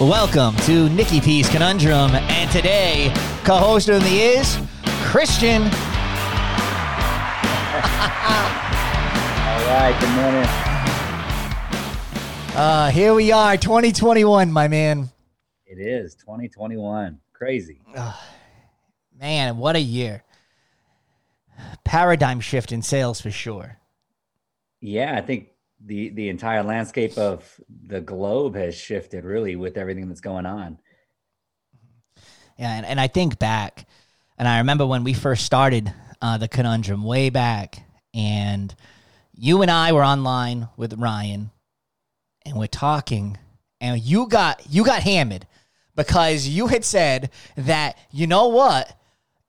Welcome to Nikki P's Conundrum, and today, co-host with me is Christian. All right, good morning. Uh, here we are, 2021, my man. It is 2021. Crazy. Man, what a year. Paradigm shift in sales for sure. Yeah, I think the the entire landscape of the globe has shifted really with everything that's going on. Yeah, and, and I think back, and I remember when we first started uh, the conundrum way back, and you and I were online with Ryan, and we're talking, and you got you got hammered because you had said that you know what,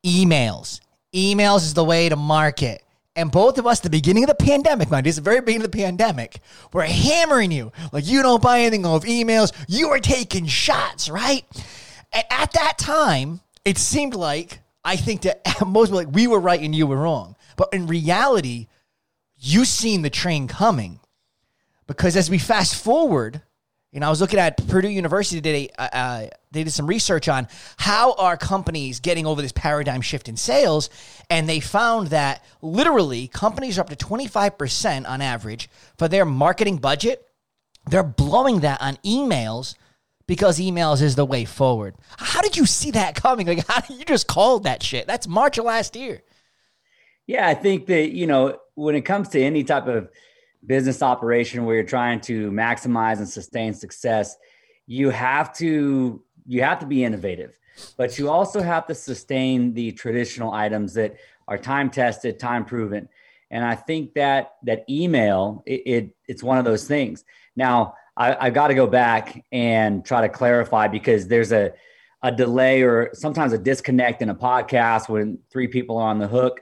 emails, emails is the way to market. And both of us, the beginning of the pandemic, mind, is the very beginning of the pandemic, were hammering you like you don't buy anything off emails. You are taking shots, right? And at that time, it seemed like I think that most like we were right and you were wrong. But in reality, you seen the train coming because as we fast forward, you know, I was looking at Purdue University. Uh, uh, they did some research on how are companies getting over this paradigm shift in sales, and they found that literally companies are up to twenty five percent on average for their marketing budget. They're blowing that on emails because emails is the way forward. How did you see that coming? Like, how you just called that shit? That's March of last year. Yeah, I think that, you know, when it comes to any type of business operation where you're trying to maximize and sustain success, you have to you have to be innovative, but you also have to sustain the traditional items that are time tested, time proven. And I think that that email it, it it's one of those things. Now, I, I got to go back and try to clarify because there's a a delay or sometimes a disconnect in a podcast when three people are on the hook.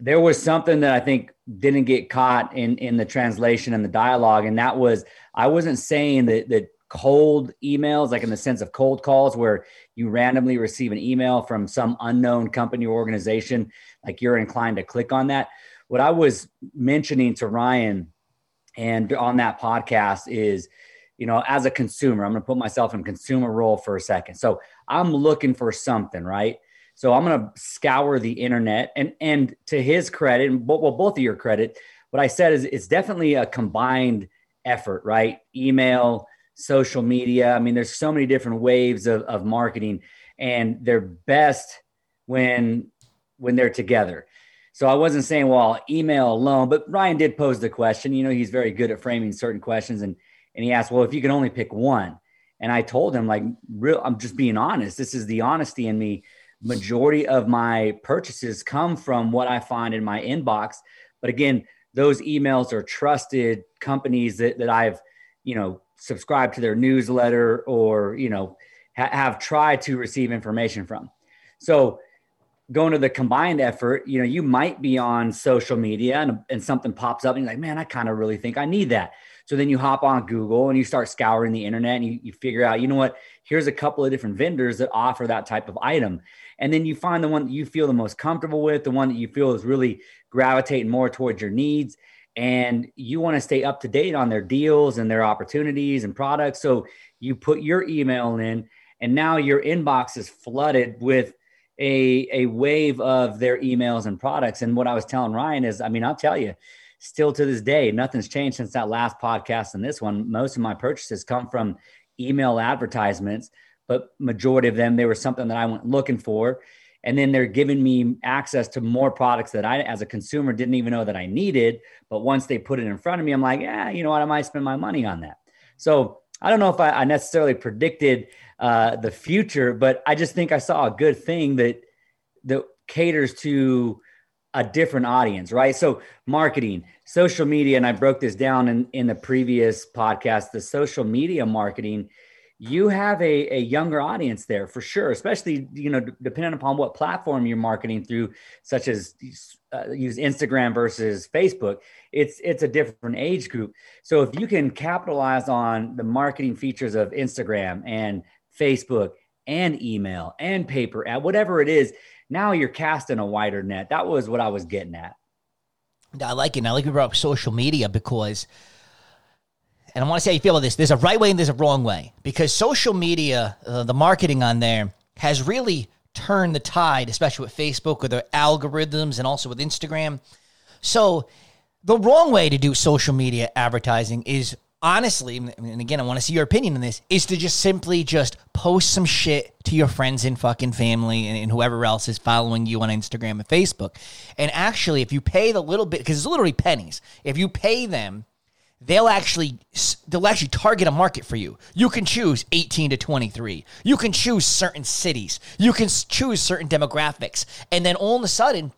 There was something that I think didn't get caught in in the translation and the dialogue, and that was I wasn't saying that that cold emails, like in the sense of cold calls, where you randomly receive an email from some unknown company or organization, like you're inclined to click on that. What I was mentioning to Ryan and on that podcast is you know as a consumer i'm going to put myself in consumer role for a second. So i'm looking for something right so i'm going to scour the internet and and to his credit and well both of your credit what i said is it's definitely a combined effort right email social media i mean there's so many different waves of, of marketing and they're best when when they're together so I wasn't saying, well, email alone, but Ryan did pose the question. You know, he's very good at framing certain questions. And, and he asked, well, if you could only pick one. And I told him, like, real, I'm just being honest. This is the honesty in me. Majority of my purchases come from what I find in my inbox. But again, those emails are trusted companies that, that I've, you know, subscribed to their newsletter or, you know, ha- have tried to receive information from. So going to the combined effort, you know, you might be on social media and, and something pops up and you're like, man, I kind of really think I need that. So then you hop on Google and you start scouring the internet and you, you figure out, you know what, here's a couple of different vendors that offer that type of item. And then you find the one that you feel the most comfortable with, the one that you feel is really gravitating more towards your needs. And you want to stay up to date on their deals and their opportunities and products. So you put your email in, and now your inbox is flooded with a a wave of their emails and products. And what I was telling Ryan is, I mean, I'll tell you, still to this day, nothing's changed since that last podcast and this one. Most of my purchases come from email advertisements, but majority of them they were something that I went looking for. And then they're giving me access to more products that I, as a consumer, didn't even know that I needed. But once they put it in front of me, I'm like, yeah, you know what? I might spend my money on that. So I don't know if I, I necessarily predicted uh, the future, but I just think I saw a good thing that that caters to a different audience, right? So marketing, social media, and I broke this down in, in the previous podcast, the social media marketing, you have a, a younger audience there for sure, especially, you know, d- depending upon what platform you're marketing through, such as uh, use Instagram versus Facebook, it's, it's a different age group. So if you can capitalize on the marketing features of Instagram and Facebook and email and paper ad, whatever it is, now you're casting a wider net. That was what I was getting at. I like it. I like you brought up social media because and I want to say how you feel about this. There's a right way and there's a wrong way because social media, uh, the marketing on there has really turned the tide, especially with Facebook with their algorithms and also with Instagram. So the wrong way to do social media advertising is honestly, and again, I want to see your opinion on this, is to just simply just post some shit to your friends and fucking family and, and, whoever else is following you on Instagram and Facebook. And actually, if you pay the little bit, because it's literally pennies, if you pay them, they'll actually they'll actually target a market for you. You can choose 18 to 23. You can choose certain cities. You can choose certain demographics. And then all of a sudden,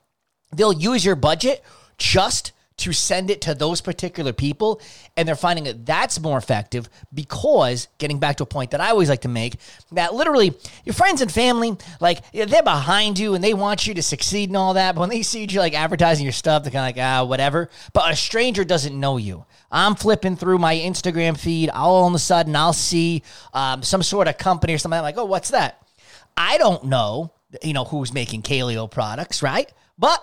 they'll use your budget just to send it to those particular people. And they're finding that that's more effective because, getting back to a point that I always like to make, that literally your friends and family, like they're behind you and they want you to succeed and all that. But when they see you like advertising your stuff, they're kind of like, ah, whatever. But a stranger doesn't know you. I'm flipping through my Instagram feed. All of a sudden, I'll see um, some sort of company or something. I'm like, oh, what's that? I don't know, you know, who's making Kaleo products, right? But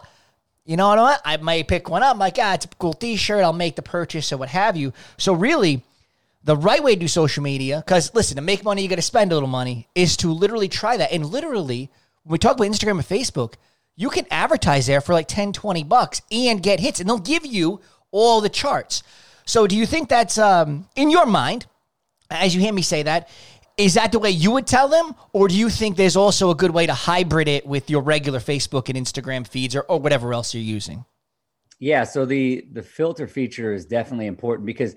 you know what? I might pick one up. I'm like, ah, it's a cool T-shirt. I'll make the purchase or what have you. So really, the right way to do social media, because listen, to make money, you got to spend a little money, is to literally try that. And literally, when we talk about Instagram and Facebook, you can advertise there for like 10, 20 bucks and get hits, and they'll give you all the charts. So do you think that's um, in your mind, as you hear me say that, is that the way you would tell them? Or do you think there's also a good way to hybrid it with your regular Facebook and Instagram feeds or, or whatever else you're using? Yeah, so the the filter feature is definitely important because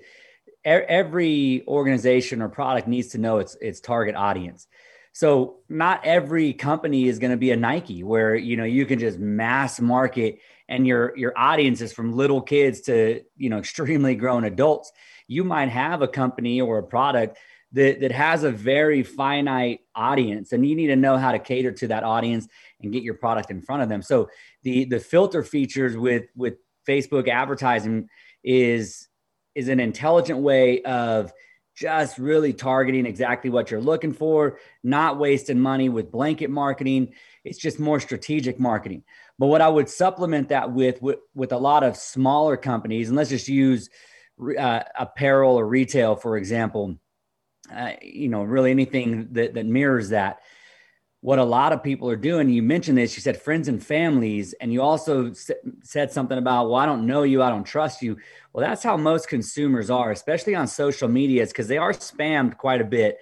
every organization or product needs to know its its target audience. So not every company is going to be a Nike where you know you can just mass market and your your audience is from little kids to you know extremely grown adults. You might have a company or a product that, that has a very finite audience and you need to know how to cater to that audience and get your product in front of them. So the the filter features with with facebook advertising is is an intelligent way of just really targeting exactly what you're looking for not wasting money with blanket marketing. It's just more strategic marketing. But what i would supplement that with with, with a lot of smaller companies and let's just use uh, apparel or retail for example uh, you know, really anything that, that mirrors that. What a lot of people are doing, you mentioned this, you said friends and families, and you also s- said something about, well, I don't know you, I don't trust you. Well, that's how most consumers are, especially on social medias, because they are spammed quite a bit.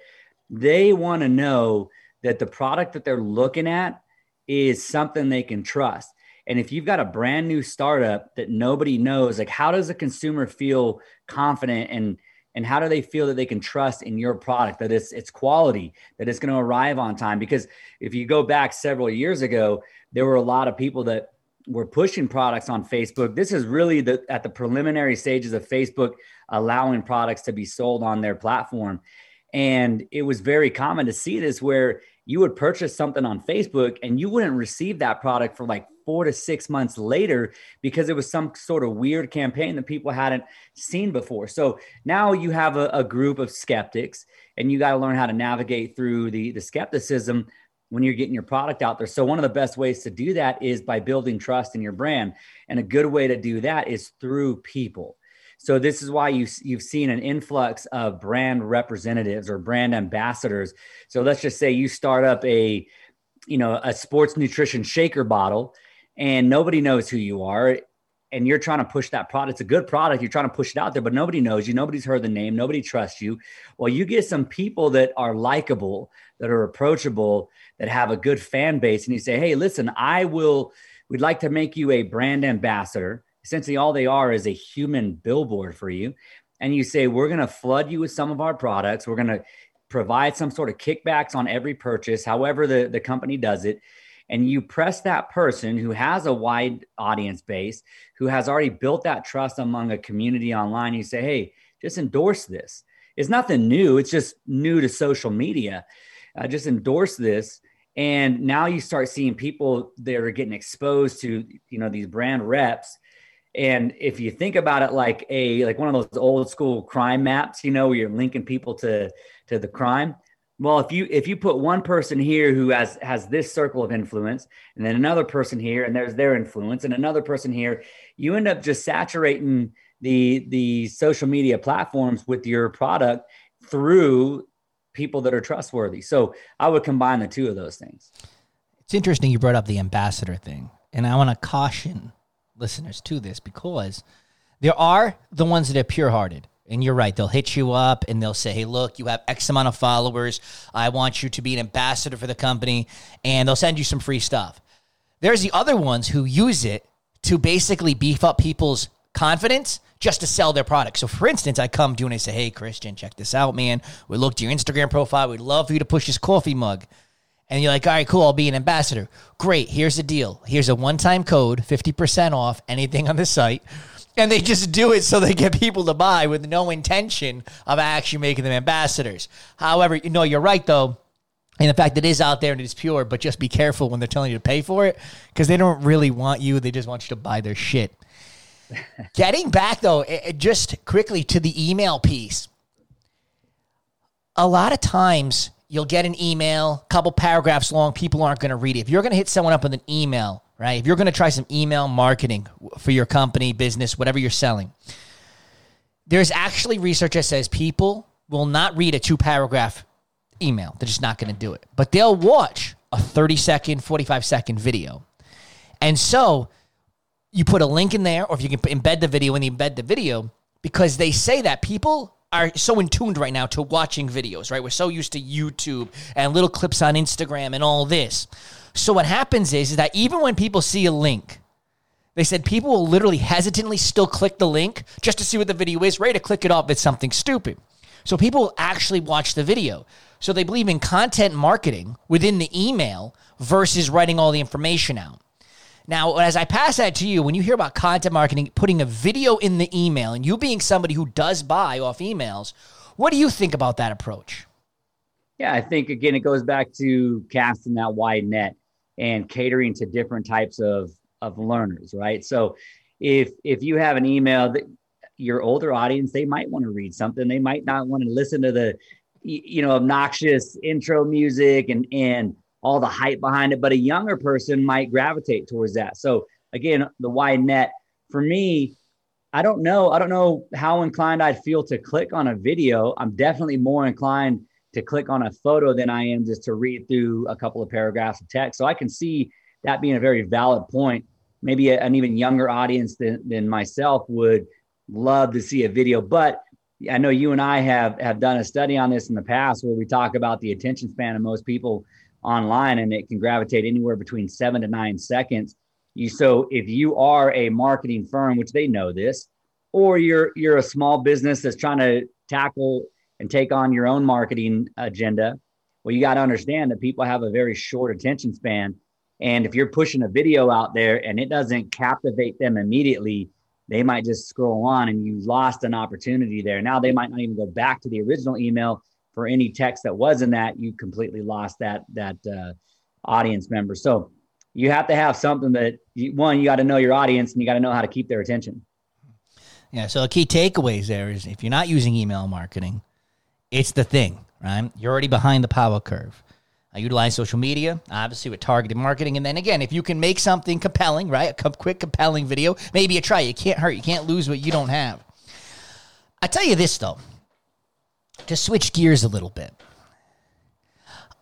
They want to know that the product that they're looking at is something they can trust. And if you've got a brand new startup that nobody knows, like how does a consumer feel confident and and how do they feel that they can trust in your product that it's it's quality that it's going to arrive on time? Because if you go back several years ago there were a lot of people that were pushing products on Facebook. This is really the at the preliminary stages of Facebook allowing products to be sold on their platform. And it was very common to see this where you would purchase something on Facebook and you wouldn't receive that product for like four to six months later because it was some sort of weird campaign that people hadn't seen before. So now you have a, a group of skeptics and you got to learn how to navigate through the, the skepticism when you're getting your product out there. So one of the best ways to do that is by building trust in your brand. And a good way to do that is through people. So this is why you you've seen an influx of brand representatives or brand ambassadors. So let's just say you start up a you know a sports nutrition shaker bottle and nobody knows who you are and you're trying to push that product it's a good product you're trying to push it out there but nobody knows you nobody's heard the name nobody trusts you well you get some people that are likable that are approachable that have a good fan base and you say hey listen i will we'd like to make you a brand ambassador essentially all they are is a human billboard for you. And you say, we're going to flood you with some of our products. We're going to provide some sort of kickbacks on every purchase, however the, the company does it. And you press that person who has a wide audience base, who has already built that trust among a community online. You say, hey, just endorse this. It's nothing new. It's just new to social media. Uh, just endorse this and now you start seeing people that are getting exposed to you know these brand reps and if you think about it like a like one of those old school crime maps, you know, where you're linking people to to the crime. Well, if you if you put one person here who has has this circle of influence, and then another person here, and there's their influence, and another person here, you end up just saturating the the social media platforms with your product through people that are trustworthy. So I would combine the two of those things. It's interesting you brought up the ambassador thing, and I want to caution listeners to this because there are the ones that are pure hearted. And you're right. They'll hit you up and they'll say, Hey, look, you have X amount of followers. I want you to be an ambassador for the company. And they'll send you some free stuff. There's the other ones who use it to basically beef up people's confidence just to sell their product. So, for instance, I come to you and I say, Hey, Christian, check this out, man. We looked at your Instagram profile. We'd love for you to push this coffee mug. And you're like, all right, cool, I'll be an ambassador. Great, here's the deal. Here's a one time code, 50% off anything on the site. And they just do it so they get people to buy with no intention of actually making them ambassadors. However, you know, you're right, though. And the fact that it is out there and it's pure, but just be careful when they're telling you to pay for it because they don't really want you. They just want you to buy their shit. Getting back, though, it, just quickly to the email piece. A lot of times, you'll get an email, couple paragraphs long. People aren't going to read it. If you're going to hit someone up with an email, right? If you're going to try some email marketing for your company, business, whatever you're selling, there's actually research that says people will not read a two paragraph email. They're just not going to do it. But they'll watch a 30 second, 45 second video. And so you put a link in there, or if you can embed the video and embed the video, because they say that people are so in tuned right now to watching videos, right? We're so used to YouTube and little clips on Instagram and all this. So what happens is, is that even when people see a link, they said people will literally hesitantly still click the link just to see what the video is, ready to click it off it's something stupid. So people will actually watch the video. So they believe in content marketing within the email versus writing all the information out. Now, as I pass that to you, when you hear about content marketing, putting a video in the email, and you being somebody who does buy off emails, what do you think about that approach? Yeah, I think again, it goes back to casting that wide net and catering to different types of of learners, right? So, if if you have an email that your older audience, they might want to read something, they might not want to listen to the you know obnoxious intro music and and all the hype behind it, but a younger person might gravitate towards that. So again, the wide net for me, I don't know. I don't know how inclined I'd feel to click on a video. I'm definitely more inclined to click on a photo than I am just to read through a couple of paragraphs of text. So I can see that being a very valid point. Maybe an even younger audience than, than myself would love to see a video. But I know you and I have have done a study on this in the past where we talk about the attention span of most people online and it can gravitate anywhere between seven to nine seconds. You so if you are a marketing firm, which they know this, or you're you're a small business that's trying to tackle and take on your own marketing agenda, well, you got to understand that people have a very short attention span. And if you're pushing a video out there and it doesn't captivate them immediately, they might just scroll on and you lost an opportunity there. Now they might not even go back to the original email for any text that was in that, you completely lost that that uh, audience member. So you have to have something that you, one, you got to know your audience and you got to know how to keep their attention. Yeah. So the key takeaways there is if you're not using email marketing, it's the thing, right? You're already behind the power curve. I utilize social media, obviously with targeted marketing. And then again, if you can make something compelling, right? A quick, compelling video, maybe you try. You can't hurt. You can't lose what you don't have. I tell you this though, to switch gears a little bit.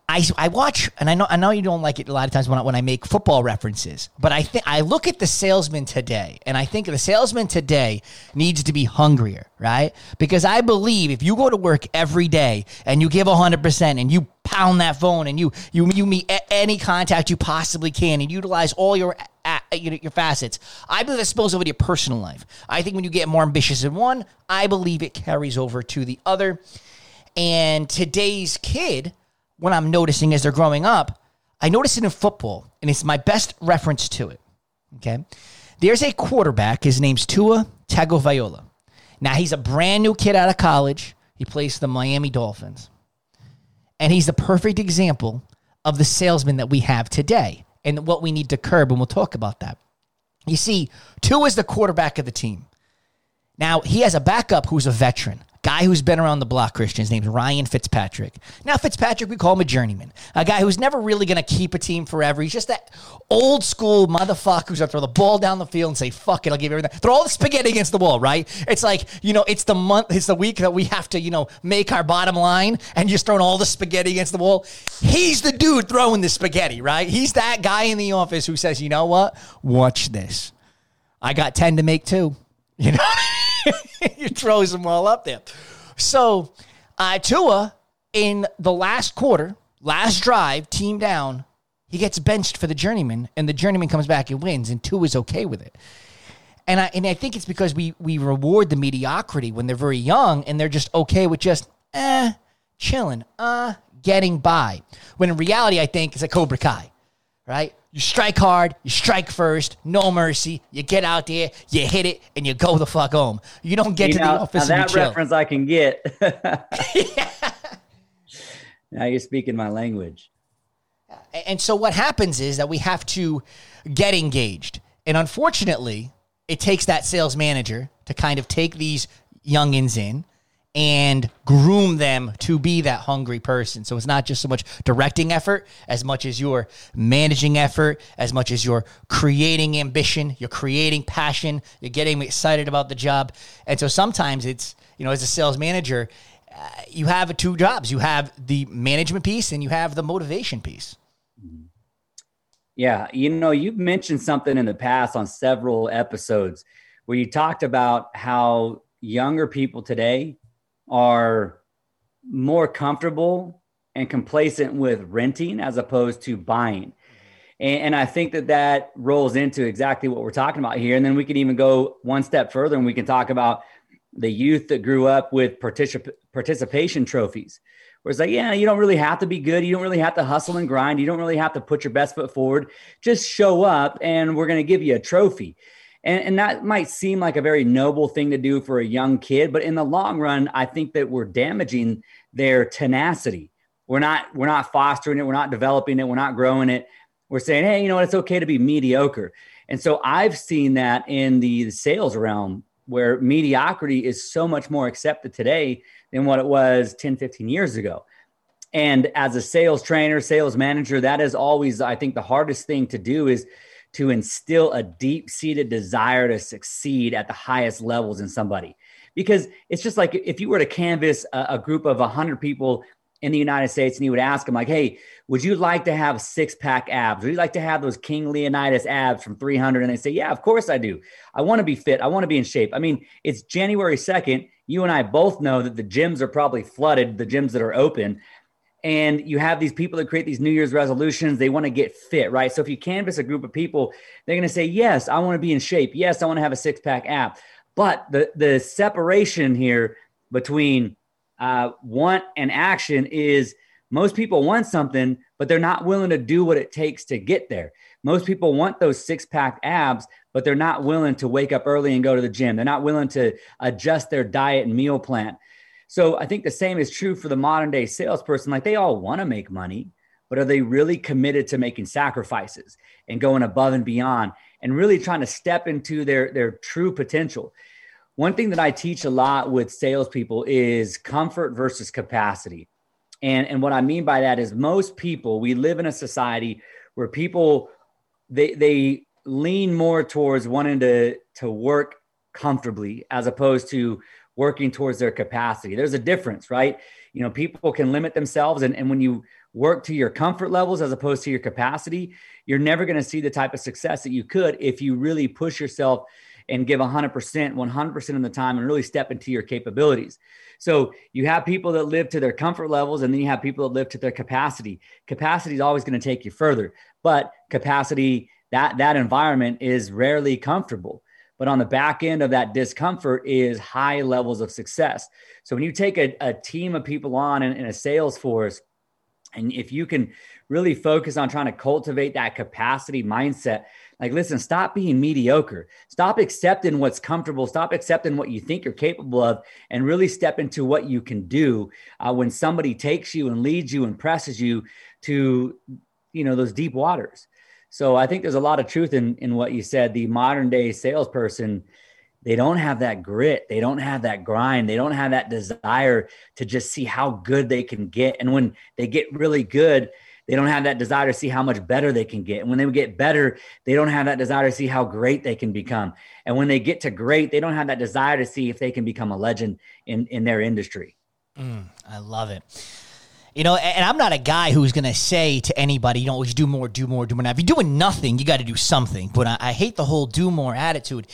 I, I watch and I know I know you don't like it a lot of times when I, when I make football references, but I think I look at the salesman today and I think the salesman today needs to be hungrier, right? Because I believe if you go to work every day and you give 100% and you pound that phone and you you you meet any contact you possibly can and utilize all your your facets. I believe that spills over to your personal life. I think when you get more ambitious in one, I believe it carries over to the other. And today's kid, when I'm noticing as they're growing up, I notice it in football, and it's my best reference to it. Okay. There's a quarterback. His name's Tua Tagovailoa. Now, he's a brand new kid out of college. He plays the Miami Dolphins. And he's the perfect example of the salesman that we have today and what we need to curb, and we'll talk about that. You see, Tua is the quarterback of the team. Now, he has a backup who's a veteran, guy who's been around the block, Christian. His name's Ryan Fitzpatrick. Now, Fitzpatrick, we call him a journeyman, a guy who's never really going to keep a team forever. He's just that old school motherfucker who's going to throw the ball down the field and say, fuck it, I'll give you everything. Throw all the spaghetti against the wall, right? It's like, you know, it's the month, it's the week that we have to, you know, make our bottom line and just throwing all the spaghetti against the wall. He's the dude throwing the spaghetti, right? He's that guy in the office who says, you know what? Watch this. I got 10 to make too. You know? You throws them all up there. So uh, Tua in the last quarter, last drive, team down, he gets benched for the journeyman, and the journeyman comes back and wins, and Tua is okay with it. And I and I think it's because we we reward the mediocrity when they're very young and they're just okay with just eh chilling, uh getting by. When in reality, I think it's a Cobra Kai, right? You strike hard, you strike first, no mercy. You get out there, you hit it, and you go the fuck home. You don't get You to know, the office now that you chill. reference I can get. Now you're speaking my language. And so what happens is that we have to get engaged. And unfortunately, it takes that sales manager to kind of take these youngins in and groom them to be that hungry person. So it's not just so much directing effort as much as your managing effort, as much as you're creating ambition, you're creating passion, you're getting excited about the job. And so sometimes it's, you know, as a sales manager, uh, you have two jobs. You have the management piece and you have the motivation piece. Yeah, you know, you've mentioned something in the past on several episodes where you talked about how younger people today are more comfortable and complacent with renting as opposed to buying. And, and I think that that rolls into exactly what we're talking about here. And then we can even go one step further and we can talk about the youth that grew up with particip- participation trophies where it's like, yeah, you don't really have to be good. You don't really have to hustle and grind. You don't really have to put your best foot forward. Just show up and we're going to give you a trophy. And, and that might seem like a very noble thing to do for a young kid, but in the long run, I think that we're damaging their tenacity. We're not, we're not fostering it. We're not developing it. We're not growing it. We're saying, hey, you know what? It's okay to be mediocre. And so I've seen that in the sales realm where mediocrity is so much more accepted today than what it was 10, 15 years ago. And as a sales trainer, sales manager, that is always, I think, the hardest thing to do is to instill a deep seated desire to succeed at the highest levels in somebody. Because it's just like if you were to canvas a, a group of 100 people in the United States and you would ask them, like, hey, would you like to have six pack abs? Would you like to have those King Leonidas abs from 300? And they say, yeah, of course I do. I want to be fit. I want to be in shape. I mean, it's January 2nd. You and I both know that the gyms are probably flooded, the gyms that are open. And you have these people that create these New Year's resolutions. They want to get fit, right? So if you canvas a group of people, they're going to say, yes, I want to be in shape. Yes, I want to have a six pack ab. But the, the separation here between uh, want and action is most people want something, but they're not willing to do what it takes to get there. Most people want those six pack abs, but they're not willing to wake up early and go to the gym. They're not willing to adjust their diet and meal plan. So I think the same is true for the modern day salesperson. Like they all want to make money, but are they really committed to making sacrifices and going above and beyond and really trying to step into their, their true potential? One thing that I teach a lot with salespeople is comfort versus capacity. And, and what I mean by that is most people, we live in a society where people they they lean more towards wanting to to work comfortably as opposed to working towards their capacity. There's a difference, right? You know, people can limit themselves and, and when you work to your comfort levels as opposed to your capacity, you're never going to see the type of success that you could if you really push yourself and give 100%, 100% of the time and really step into your capabilities. So you have people that live to their comfort levels and then you have people that live to their capacity. Capacity is always going to take you further, but capacity that that environment is rarely comfortable. But on the back end of that discomfort is high levels of success. So when you take a, a team of people on in, in a sales force, and if you can really focus on trying to cultivate that capacity mindset, like, listen, stop being mediocre. Stop accepting what's comfortable. Stop accepting what you think you're capable of and really step into what you can do uh, when somebody takes you and leads you and presses you to, you know, those deep waters. So I think there's a lot of truth in, in what you said. The modern day salesperson, they don't have that grit. They don't have that grind. They don't have that desire to just see how good they can get. And when they get really good, they don't have that desire to see how much better they can get. And when they get better, they don't have that desire to see how great they can become. And when they get to great, they don't have that desire to see if they can become a legend in, in their industry. Mm, I love it. You know, and I'm not a guy who's going to say to anybody, you know, always do more, do more, do more. Now, if you're doing nothing, you got to do something. But I, I, hate the whole do more attitude.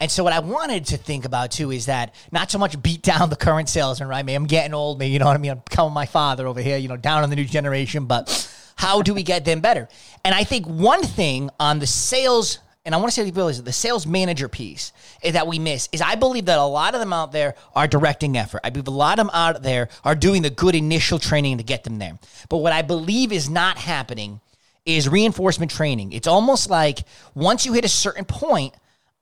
And so, what I wanted to think about too is that not so much beat down the current salesman, right? Man, I'm getting old, man. You know what I mean? I'm becoming my father over here, you know, down on the new generation. But how do we get them better? And I think one thing on the sales and I want to say to the sales manager piece that we miss is I believe that a lot of them out there are directing effort. I believe a lot of them out there are doing the good initial training to get them there. But what I believe is not happening is reinforcement training. It's almost like once you hit a certain point,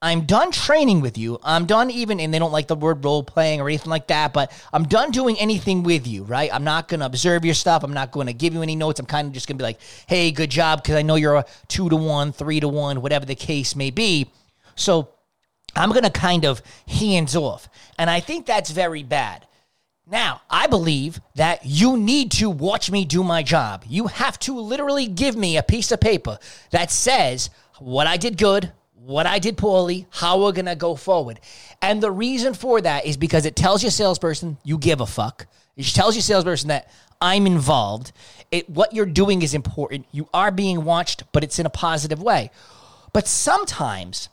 I'm done training with you. I'm done even, and they don't like the word role playing or anything like that, but I'm done doing anything with you, right? I'm not going to observe your stuff. I'm not going to give you any notes. I'm kind of just going to be like, hey, good job, because I know you're a two to one, three to one, whatever the case may be. So I'm going to kind of hands off. And I think that's very bad. Now, I believe that you need to watch me do my job. You have to literally give me a piece of paper that says what I did good, what I did poorly, how we're going to go forward. And the reason for that is because it tells your salesperson you give a fuck. It tells your salesperson that I'm involved. It, what you're doing is important. You are being watched, but it's in a positive way. But sometimes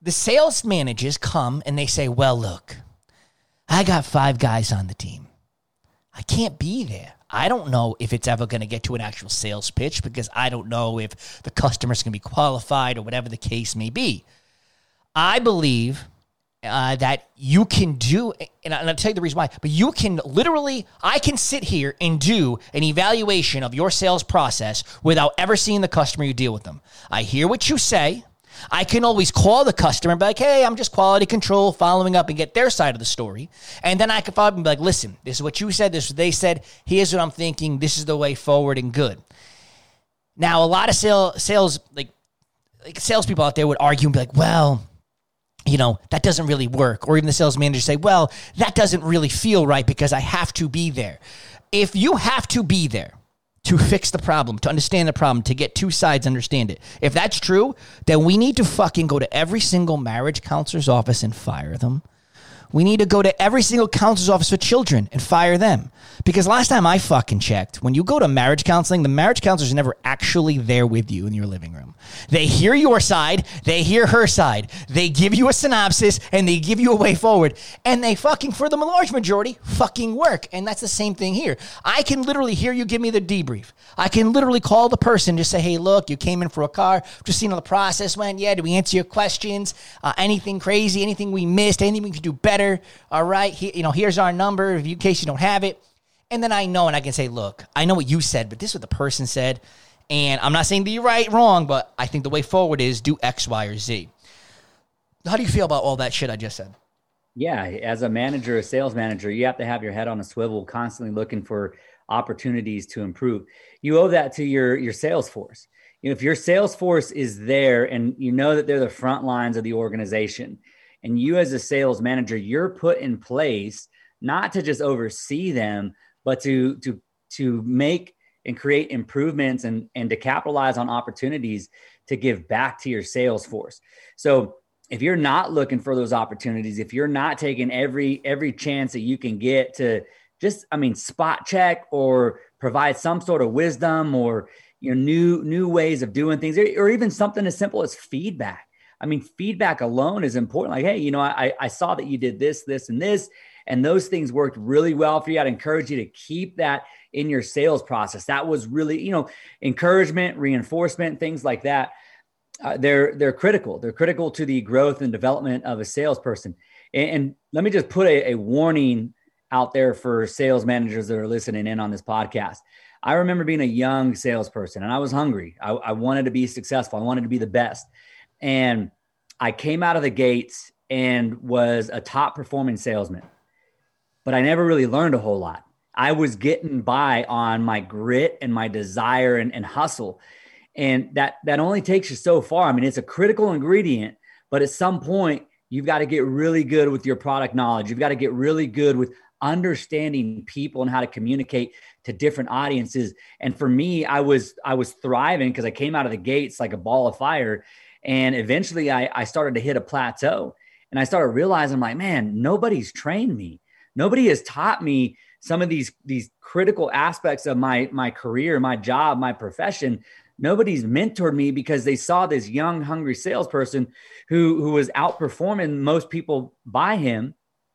the sales managers come and they say, Well, look, I got five guys on the team. I can't be there. I don't know if it's ever going to get to an actual sales pitch because I don't know if the customer's going to be qualified or whatever the case may be. I believe uh, that you can do, and I'll tell you the reason why, but you can literally, I can sit here and do an evaluation of your sales process without ever seeing the customer you deal with them. I hear what you say. I can always call the customer and be like, hey, I'm just quality control, following up and get their side of the story. And then I can follow up and be like, listen, this is what you said, this is what they said, here's what I'm thinking, this is the way forward and good. Now, a lot of sales, sales like, like salespeople out there would argue and be like, well, you know, that doesn't really work. Or even the sales manager say, well, that doesn't really feel right because I have to be there. If you have to be there, to fix the problem, to understand the problem, to get two sides understand it. If that's true, then we need to fucking go to every single marriage counselor's office and fire them. We need to go to every single counselor's office for children and fire them. Because last time I fucking checked, when you go to marriage counseling, the marriage counselor's never actually there with you in your living room. They hear your side, they hear her side, they give you a synopsis, and they give you a way forward. And they fucking, for the large majority, fucking work. And that's the same thing here. I can literally hear you give me the debrief. I can literally call the person, just say, hey, look, you came in for a car, just seeing how the process went. Yeah, did we answer your questions? Uh, anything crazy? Anything we missed? Anything we could do better? All right, he, you know, here's our number in case you don't have it. And then I know and I can say, look, I know what you said, but this is what the person said. And I'm not saying you're right, wrong, but I think the way forward is do X, Y, or Z. How do you feel about all that shit I just said? Yeah, as a manager, a sales manager, you have to have your head on a swivel, constantly looking for opportunities to improve. You owe that to your your sales force. You if your sales force is there and you know that they're the front lines of the organization, and you as a sales manager, you're put in place not to just oversee them, but to to to make and create improvements and and to capitalize on opportunities to give back to your sales force. So if you're not looking for those opportunities, if you're not taking every every chance that you can get to just I mean spot check or provide some sort of wisdom or you know new new ways of doing things or even something as simple as feedback. I mean, feedback alone is important. Like, hey, you know, I, I saw that you did this, this, and this, and those things worked really well for you. I'd encourage you to keep that in your sales process. That was really, you know, encouragement, reinforcement, things like that. Uh, they're they're critical. They're critical to the growth and development of a salesperson. And, and let me just put a, a warning out there for sales managers that are listening in on this podcast. I remember being a young salesperson and I was hungry. I, I wanted to be successful. I wanted to be the best. And I came out of the gates and was a top performing salesman but I never really learned a whole lot. I was getting by on my grit and my desire and, and hustle. And that that only takes you so far. I mean, it's a critical ingredient, but at some point You've got to get really good with your product knowledge. You've got to get really good with understanding people and how to communicate to different audiences. And for me, I was I was thriving because I came out of the gates like a ball of fire. And eventually I, I started to hit a plateau. And I started realizing, like, man, nobody's trained me. Nobody has taught me some of these these critical aspects of my my career, my job, my profession nobody's mentored me because they saw this young, hungry salesperson who who was outperforming most people by him.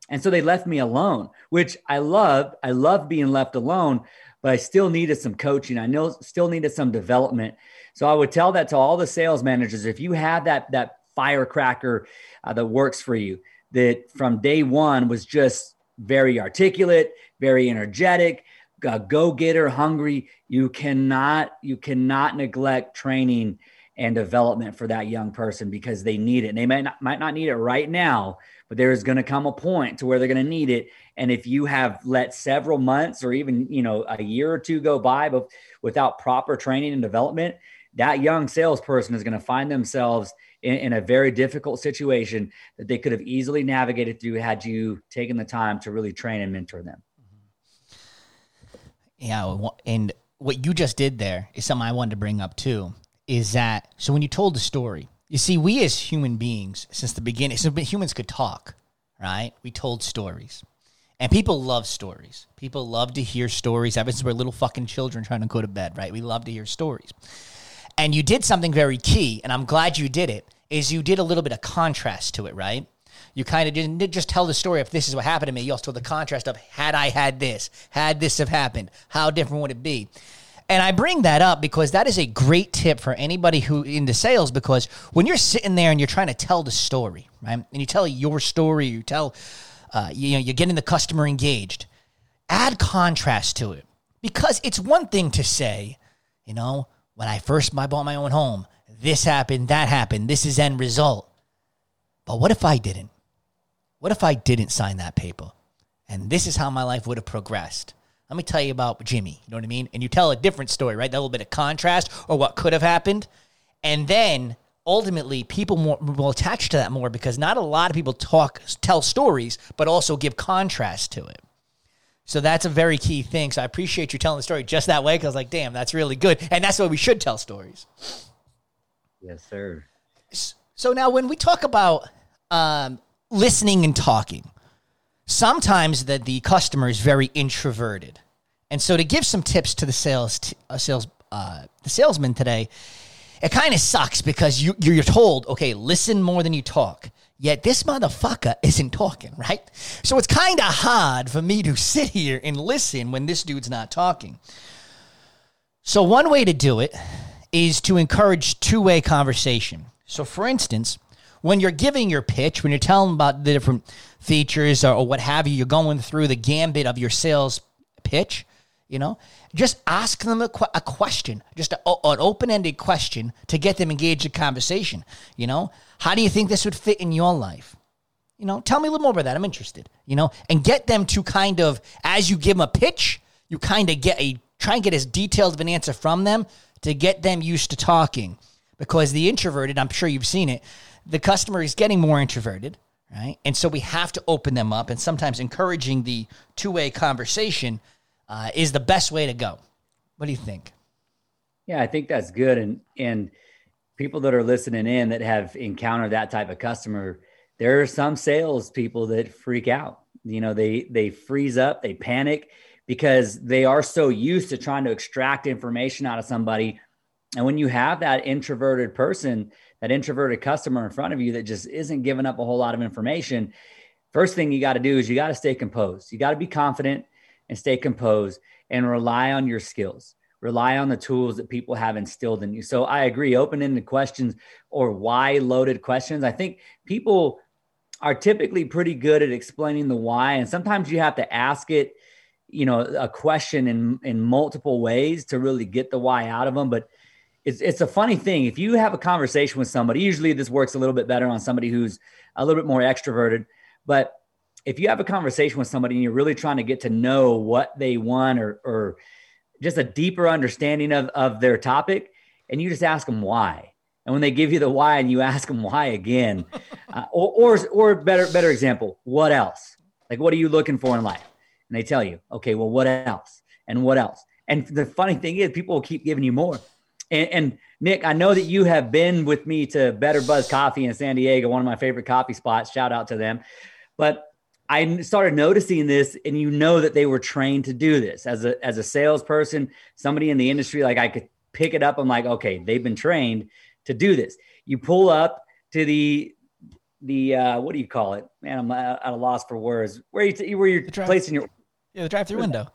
And so they left me alone, which I love. I love being left alone, but I still needed some coaching. I know still needed some development. So I would tell that to all the sales managers. If you have that that firecracker uh, that works for you, that from day one was just very articulate, very energetic, go-getter, hungry. You cannot you cannot neglect training and development for that young person because they need it. And they might not, might not need it right now, but there is going to come a point to where they're going to need it. And if you have let several months or even you know a year or two go by, but without proper training and development, that young salesperson is going to find themselves in, in, a very difficult situation that they could have easily navigated through had you taken the time to really train and mentor them. Mm-hmm. Yeah, and what you just did there is something I wanted to bring up too. Is that so? When you told the story, you see, we as human beings, since the beginning, since humans could talk, right? We told stories, and people love stories. People love to hear stories. Ever since we're little fucking children trying to go to bed, right? We love to hear stories. And you did something very key, and I'm glad you did it. Is you did a little bit of contrast to it, right? You kind of didn't just tell the story if this is what happened to me. You also told the contrast of had I had this, had this have happened, how different would it be? And I bring that up because that is a great tip for anybody who into sales because when you're sitting there and you're trying to tell the story, right? And you tell your story, you tell, uh, you know, you're getting the customer engaged. Add contrast to it because it's one thing to say, you know, when I first bought my own home, this happened, that happened, this is end result. But what if I didn't? What if I didn't sign that paper? And this is how my life would have progressed. Let me tell you about Jimmy. You know what I mean? And you tell a different story, right? That little bit of contrast or what could have happened. And then ultimately people more, will attach to that more because not a lot of people talk tell stories but also give contrast to it so that's a very key thing so i appreciate you telling the story just that way because like damn that's really good and that's why we should tell stories yes sir so now when we talk about um, listening and talking. Sometimes that the customer is very introverted, and so to give some tips to the sales t- uh, sales uh, the salesman today, it kind of sucks because you you're told okay listen more than you talk. Yet this motherfucker isn't talking, right? So it's kind of hard for me to sit here and listen when this dude's not talking. So one way to do it is to encourage two-way conversation. So for instance, when you're giving your pitch, when you're telling about the different features or, or what have you, you're going through the gambit of your sales pitch, you know, just ask them a, a question, just a, an open ended question to get them engaged in conversation. You know, how do you think this would fit in your life? You know, tell me a little more about that. I'm interested, you know, and get them to kind of, as you give them a pitch, you kind of get a, try and get as detailed of an answer from them to get them used to talking. Because the introverted, I'm sure you've seen it, the customer is getting more introverted, right? And so we have to open them up, and sometimes encouraging the two way conversation uh, is the best way to go. What do you think? Yeah, I think that's good. And and people that are listening in that have encountered that type of customer, there are some sales people that freak out. You know, they they freeze up, they panic because they are so used to trying to extract information out of somebody. And when you have that introverted person, that introverted customer in front of you that just isn't giving up a whole lot of information, first thing you got to do is you got to stay composed. You got to be confident and stay composed and rely on your skills. Rely on the tools that people have instilled in you. So I agree, open ended questions or why loaded questions. I think people are typically pretty good at explaining the why. And sometimes you have to ask it, you know, a question in, in multiple ways to really get the why out of them. But it's it's a funny thing. If you have a conversation with somebody, usually this works a little bit better on somebody who's a little bit more extroverted. But if you have a conversation with somebody and you're really trying to get to know what they want or or just a deeper understanding of, of their topic, and you just ask them why. And when they give you the why and you ask them why again, uh, or, or, or better, better example, what else? Like, what are you looking for in life? And they tell you, okay, well, what else? And what else? And the funny thing is, people will keep giving you more. And, and, Nick, I know that you have been with me to Better Buzz Coffee in San Diego, one of my favorite coffee spots. Shout out to them. But I started noticing this, and you know that they were trained to do this as a as a salesperson, somebody in the industry. Like I could pick it up. I'm like, okay, they've been trained to do this. You pull up to the the uh, what do you call it? Man, I'm at a loss for words. Where you t- where you're placing your yeah the drive through window.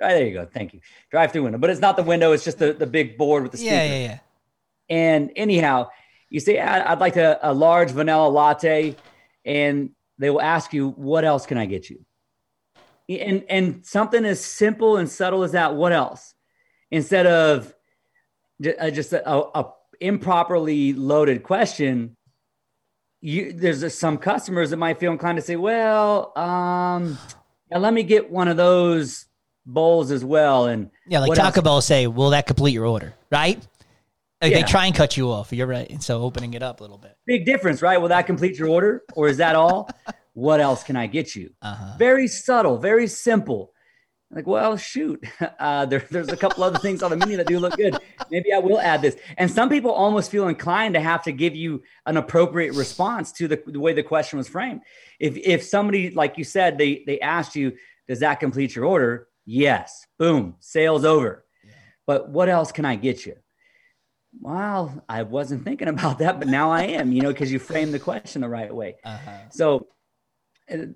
Right, there you go. Thank you. Drive through window, but it's not the window. It's just the, the big board with the speaker. Yeah, yeah, yeah. And anyhow, you say I'd like a, a large vanilla latte, and they will ask you, "What else can I get you?" And and something as simple and subtle as that. What else? Instead of just uh, a, a improperly loaded question, you there's some customers that might feel inclined to say, "Well, um, yeah, let me get one of those bowls as well." And yeah, like Taco? Bell say, "Will that complete your order?" Right? Like yeah. They try and cut you off. You're right. And so opening it up a little bit. Big difference, right? Will that complete your order, or is that all? what else can I get you? Uh-huh. Very subtle, very simple like, well, shoot, uh, there, there's a couple other things on the menu that do look good. Maybe I will add this. And some people almost feel inclined to have to give you an appropriate response to the, the way the question was framed. If if somebody, like you said, they they asked you, does that complete your order? Yes. Boom, sales over. Yeah. But what else can I get you? Well, I wasn't thinking about that, but now I am. You know, because you framed the question the right way. Uh-huh. So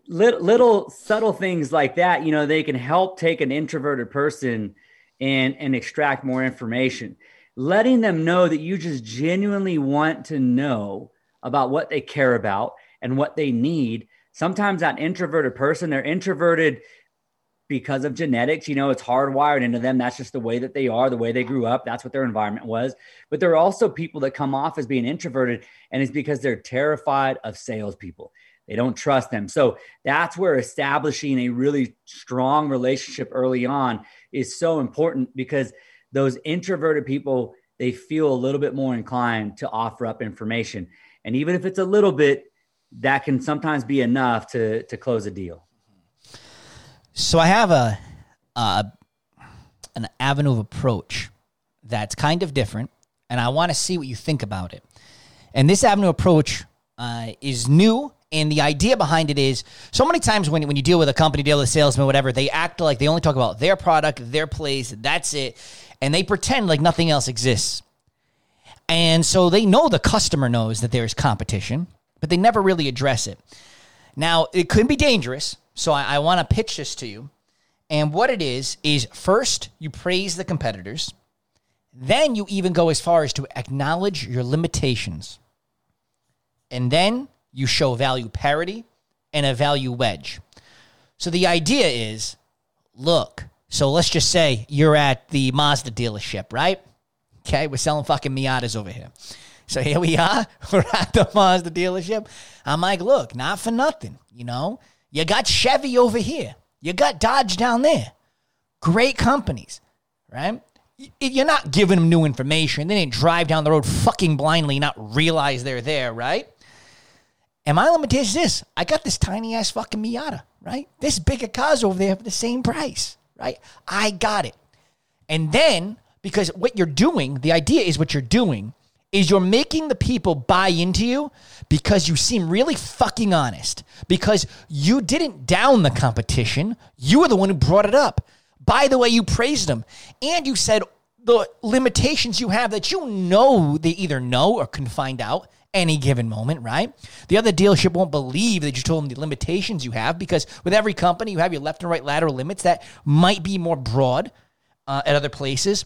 little, little subtle things like that, you know, they can help take an introverted person and and extract more information. Letting them know that you just genuinely want to know about what they care about and what they need. Sometimes that introverted person, they're introverted because of genetics. You know, it's hardwired into them. That's just the way that they are, the way they grew up. That's what their environment was. But there are also people that come off as being introverted, and it's because they're terrified of salespeople. They don't trust them. So that's where establishing a really strong relationship early on is so important because those introverted people, they feel a little bit more inclined to offer up information. And even if it's a little bit, that can sometimes be enough to, to close a deal. So I have a, uh, an avenue of approach that's kind of different, and I want to see what you think about it. And this avenue approach uh, is new and the idea behind it is so many times when, when you deal with a company, deal with a salesman, whatever, they act like they only talk about their product, their place, that's it. And they pretend like nothing else exists. And so they know the customer knows that there's competition, but they never really address it. Now, it could be dangerous. So I, I want to pitch this to you. And what it is, is first, you praise the competitors. Then you even go as far as to acknowledge your limitations. And then you show value parity and a value wedge. So the idea is look, so let's just say you're at the Mazda dealership, right? Okay, we're selling fucking Miatas over here. So here we are. We're at the Mazda dealership. I'm like, look, not for nothing, you know? You got Chevy over here. You got Dodge down there. Great companies, right? You're not giving them new information. They didn't drive down the road fucking blindly, not realize they're there, right? And my limitation is this I got this tiny ass fucking Miata, right? This bigger car's over there for the same price, right? I got it. And then, because what you're doing, the idea is what you're doing, is you're making the people buy into you because you seem really fucking honest. Because you didn't down the competition, you were the one who brought it up. By the way, you praised them. And you said the limitations you have that you know they either know or can find out any given moment, right? The other dealership won't believe that you told them the limitations you have because with every company, you have your left and right lateral limits that might be more broad uh, at other places.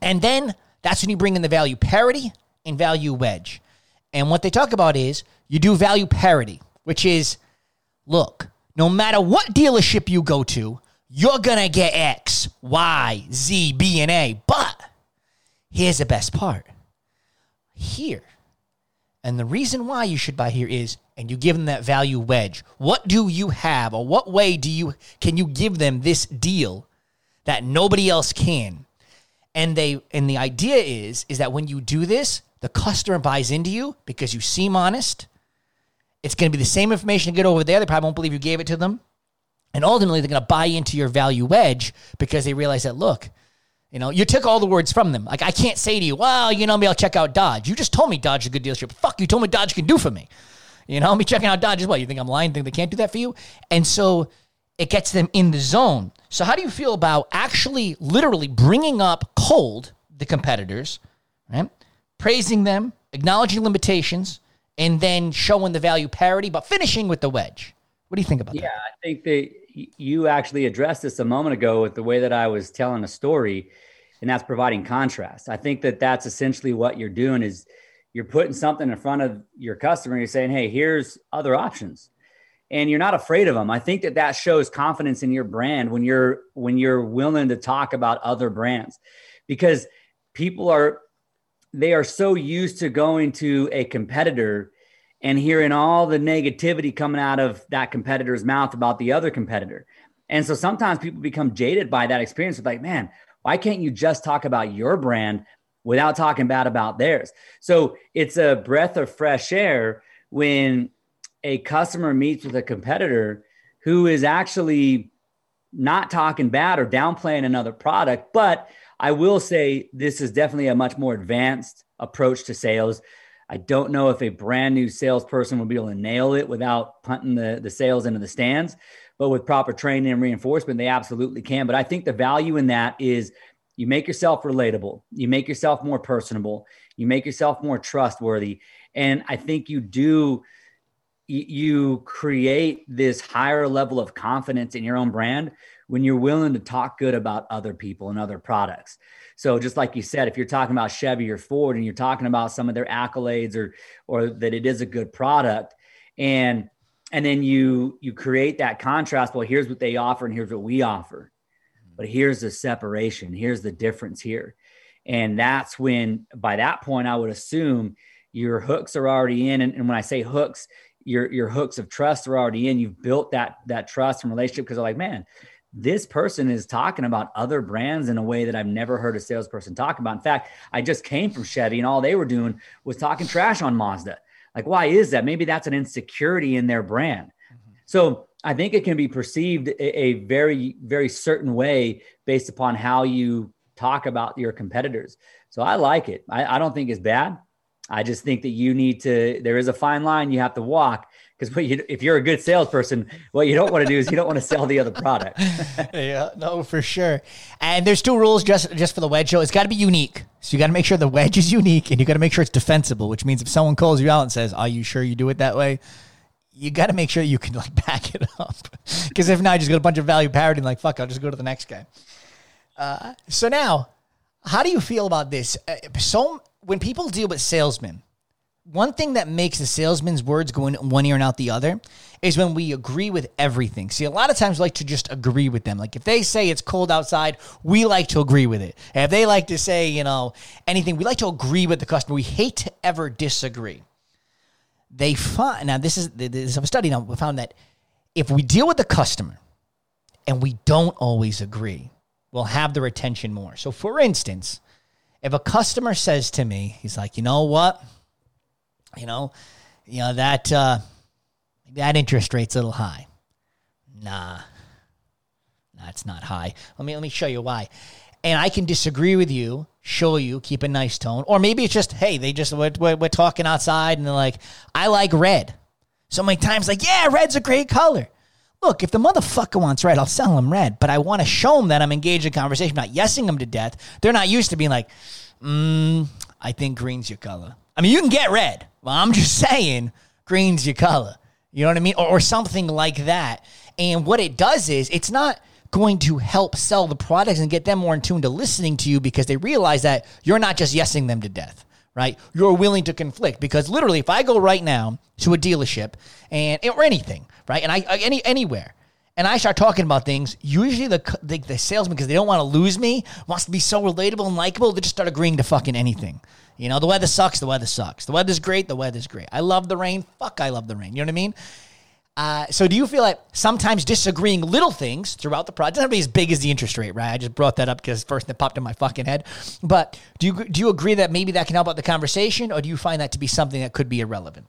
And then that's when you bring in the value parity and value wedge. And what they talk about is you do value parity, which is look, no matter what dealership you go to, you're going to get X, Y, Z, B, and A. But here's the best part. Here, and the reason why you should buy here is, and you give them that value wedge. What do you have, or what way do you can you give them this deal that nobody else can? And they and the idea is is that when you do this, the customer buys into you because you seem honest. It's going to be the same information to get over there. They probably won't believe you gave it to them. And ultimately, they're going to buy into your value wedge because they realize that, look, you know, you took all the words from them. Like, I can't say to you, well, you know me, I'll check out Dodge. You just told me Dodge is a good dealership. Fuck, you told me Dodge can do for me. You know, me checking out Dodge as well. You think I'm lying? Think they can't do that for you? And so it gets them in the zone. So, how do you feel about actually literally bringing up cold the competitors, right? Praising them, acknowledging limitations, and then showing the value parity, but finishing with the wedge. What do you think about yeah, that? Yeah, I think that you actually addressed this a moment ago with the way that I was telling a story, and that's providing contrast. I think that that's essentially what you're doing is you're putting something in front of your customer. And you're saying, "Hey, here's other options," and you're not afraid of them. I think that that shows confidence in your brand when you're when you're willing to talk about other brands, because people are they are so used to going to a competitor and hearing all the negativity coming out of that competitor's mouth about the other competitor. And so sometimes people become jaded by that experience. It's like, man, why can't you just talk about your brand without talking bad about theirs? So it's a breath of fresh air when a customer meets with a competitor who is actually not talking bad or downplaying another product. But I will say this is definitely a much more advanced approach to sales. I don't know if a brand new salesperson will be able to nail it without punting the, the sales into the stands, but with proper training and reinforcement, they absolutely can. But I think the value in that is you make yourself relatable, you make yourself more personable, you make yourself more trustworthy. And I think you do, you create this higher level of confidence in your own brand when you're willing to talk good about other people and other products. So just like you said, if you're talking about Chevy or Ford and you're talking about some of their accolades or or that it is a good product and and then you you create that contrast, well here's what they offer and here's what we offer. But here's the separation, here's the difference here. And that's when by that point I would assume your hooks are already in and, and when I say hooks, your your hooks of trust are already in. You've built that that trust and relationship because they're like, man, this person is talking about other brands in a way that I've never heard a salesperson talk about. In fact, I just came from Chevy and all they were doing was talking trash on Mazda. Like, why is that? Maybe that's an insecurity in their brand. Mm-hmm. So I think it can be perceived a, a very, very certain way based upon how you talk about your competitors. So I like it. I, I don't think it's bad. I just think that you need to, there is a fine line you have to walk because you, if you're a good salesperson, what you don't want to do is you don't want to sell the other product. yeah, no, for sure. And there's two rules just just for the wedge show. It's got to be unique. So you got to make sure the wedge is unique, and you got to make sure it's defensible. Which means if someone calls you out and says, "Are you sure you do it that way?" You got to make sure you can like back it up. Because if not, you just got a bunch of value parity and like, fuck, I'll just go to the next guy. Uh, so now, how do you feel about this? Uh, so when people deal with salesmen one thing that makes the salesman's words go in one ear and out the other is when we agree with everything. See, a lot of times we like to just agree with them. Like if they say it's cold outside, we like to agree with it. And if they like to say, you know, anything, we like to agree with the customer. We hate to ever disagree. They find now this is this is a study now we found that if we deal with the customer and we don't always agree, we'll have the retention more. So for instance, if a customer says to me, he's like, you know what? you know, you know that uh, that interest rate's a little high. Nah, that's not high. Let me let me show you why. And I can disagree with you, show you, keep a nice tone, or maybe it's just hey, they just we're, we're, we're talking outside and they're like, I like red. So many times, like, yeah, red's a great color. Look, if the motherfucker wants red, I'll sell him red. But I want to show him that I'm engaged in conversation, not yesing them to death. They're not used to being like, mm, I think green's your color. I mean, you can get red. Well, I'm just saying, green's your color. You know what I mean? Or, or something like that. And what it does is it's not going to help sell the products and get them more in tune to listening to you because they realize that you're not just yesing them to death, right? You're willing to conflict because literally, if I go right now to a dealership and or anything, right, and I any anywhere, and I start talking about things, usually the the, the salesman because they don't want to lose me wants to be so relatable and likable, they just start agreeing to fucking anything. You know, the weather sucks, the weather sucks. The weather's great, the weather's great. I love the rain, fuck, I love the rain. You know what I mean? Uh, so do you feel like sometimes disagreeing little things throughout the project doesn't have to be as big as the interest rate, right? I just brought that up because first it popped in my fucking head. But do you do you agree that maybe that can help out the conversation, or do you find that to be something that could be irrelevant?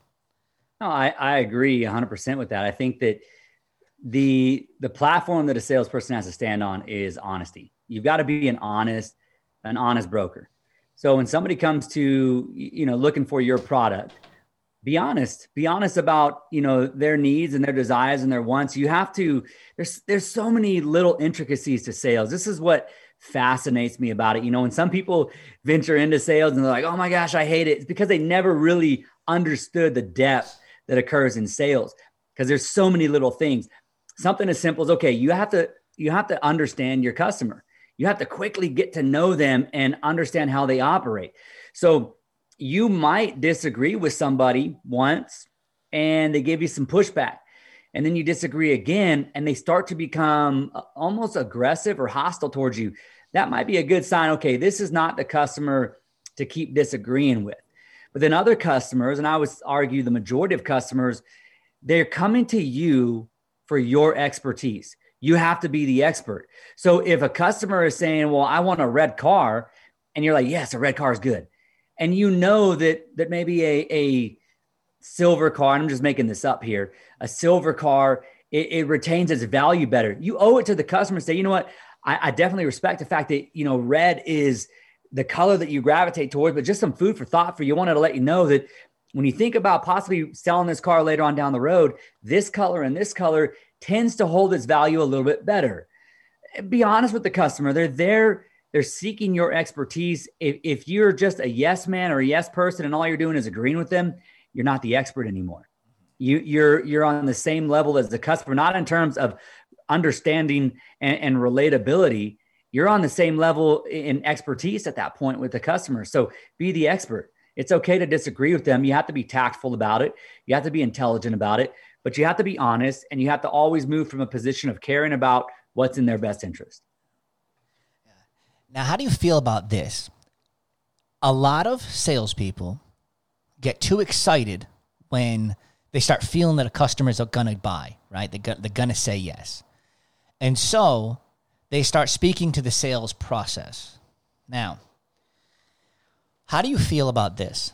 No, I, I agree 100% with that. I think that the the platform that a salesperson has to stand on is honesty. You've got to be an honest an honest broker. So when somebody comes to you know looking for your product, be honest. Be honest about you know their needs and their desires and their wants. You have to. There's there's so many little intricacies to sales. This is what fascinates me about it. You know, when some people venture into sales and they're like, "Oh my gosh, I hate it," it's because they never really understood the depth that occurs in sales because there's so many little things something as simple as okay you have to you have to understand your customer you have to quickly get to know them and understand how they operate so you might disagree with somebody once and they give you some pushback and then you disagree again and they start to become uh, almost aggressive or hostile towards you that might be a good sign okay this is not the customer to keep disagreeing with but then other customers and i would argue the majority of customers they're coming to you for your expertise. You have to be the expert. So if a customer is saying, "Well, I want a red car," and you're like, "Yes, a red car is good," and you know that that maybe a a silver car, I'm just making this up here, a silver car, it, it retains its value better. You owe it to the customer to say, you know what, I, I definitely respect the fact that you know red is the color that you gravitate towards, but just some food for thought for you. Wanted to let you know that when you think about possibly selling this car later on down the road, this color and this color tends to hold its value a little bit better. Be honest with the customer. They're there, they're seeking your expertise. If, if you're just a yes man or a yes person and all you're doing is agreeing with them, you're not the expert anymore. You, you're you're on the same level as the customer, not in terms of understanding and, and relatability. You're on the same level in expertise at that point with the customer. So be the expert it's okay to disagree with them. You have to be tactful about it. You have to be intelligent about it, but you have to be honest and you have to always move from a position of caring about what's in their best interest. Now, how do you feel about this? A lot of salespeople get too excited when they start feeling that a customers are gonna buy, right? They're, they're gonna say yes. And so they start speaking to the sales process. Now, how do you feel about this?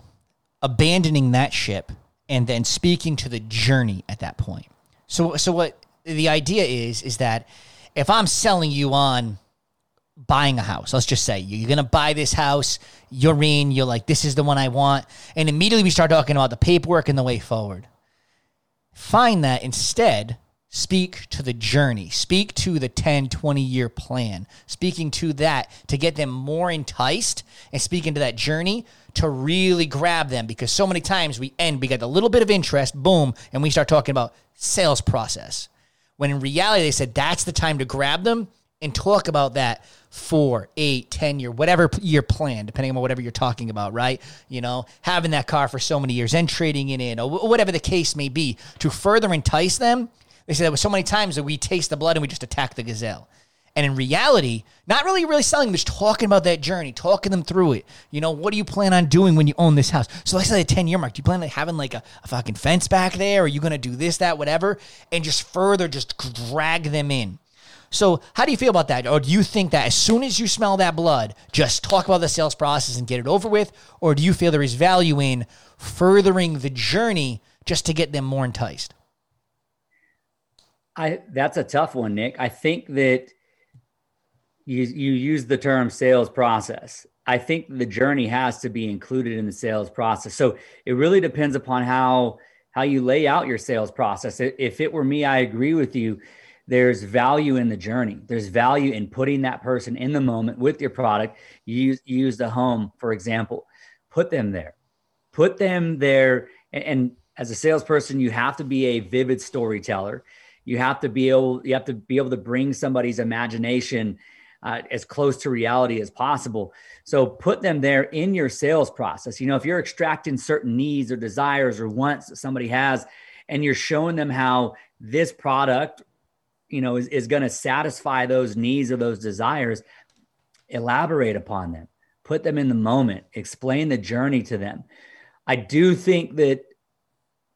Abandoning that ship and then speaking to the journey at that point. So so what the idea is is that if I'm selling you on buying a house, let's just say you're going to buy this house, you're in, you're like this is the one I want, and immediately we start talking about the paperwork and the way forward. Find that instead speak to the journey. Speak to the 10 20 year plan. Speaking to that to get them more enticed and speaking to that journey to really grab them because so many times we end we get a little bit of interest boom and we start talking about sales process. When in reality they said that's the time to grab them and talk about that four, eight, ten year, whatever year plan, depending on whatever you're talking about, right? You know, having that car for so many years and trading it in, or whatever the case may be, to further entice them they say that was so many times that we taste the blood and we just attack the gazelle. And in reality, not really, really selling, just talking about that journey, talking them through it. You know, what do you plan on doing when you own this house? So let's say the 10 year mark. Do you plan on having like a, a fucking fence back there? Are you going to do this, that, whatever? And just further just drag them in. So, how do you feel about that? Or do you think that as soon as you smell that blood, just talk about the sales process and get it over with? Or do you feel there is value in furthering the journey just to get them more enticed? I that's a tough one, Nick. I think that you you use the term sales process. I think the journey has to be included in the sales process. So it really depends upon how how you lay out your sales process. If it were me, I agree with you. There's value in the journey. There's value in putting that person in the moment with your product. You use, use the home, for example. Put them there. Put them there. And, and as a salesperson, you have to be a vivid storyteller you have to be able you have to be able to bring somebody's imagination uh, as close to reality as possible so put them there in your sales process you know if you're extracting certain needs or desires or wants that somebody has and you're showing them how this product you know is, is going to satisfy those needs or those desires elaborate upon them put them in the moment explain the journey to them i do think that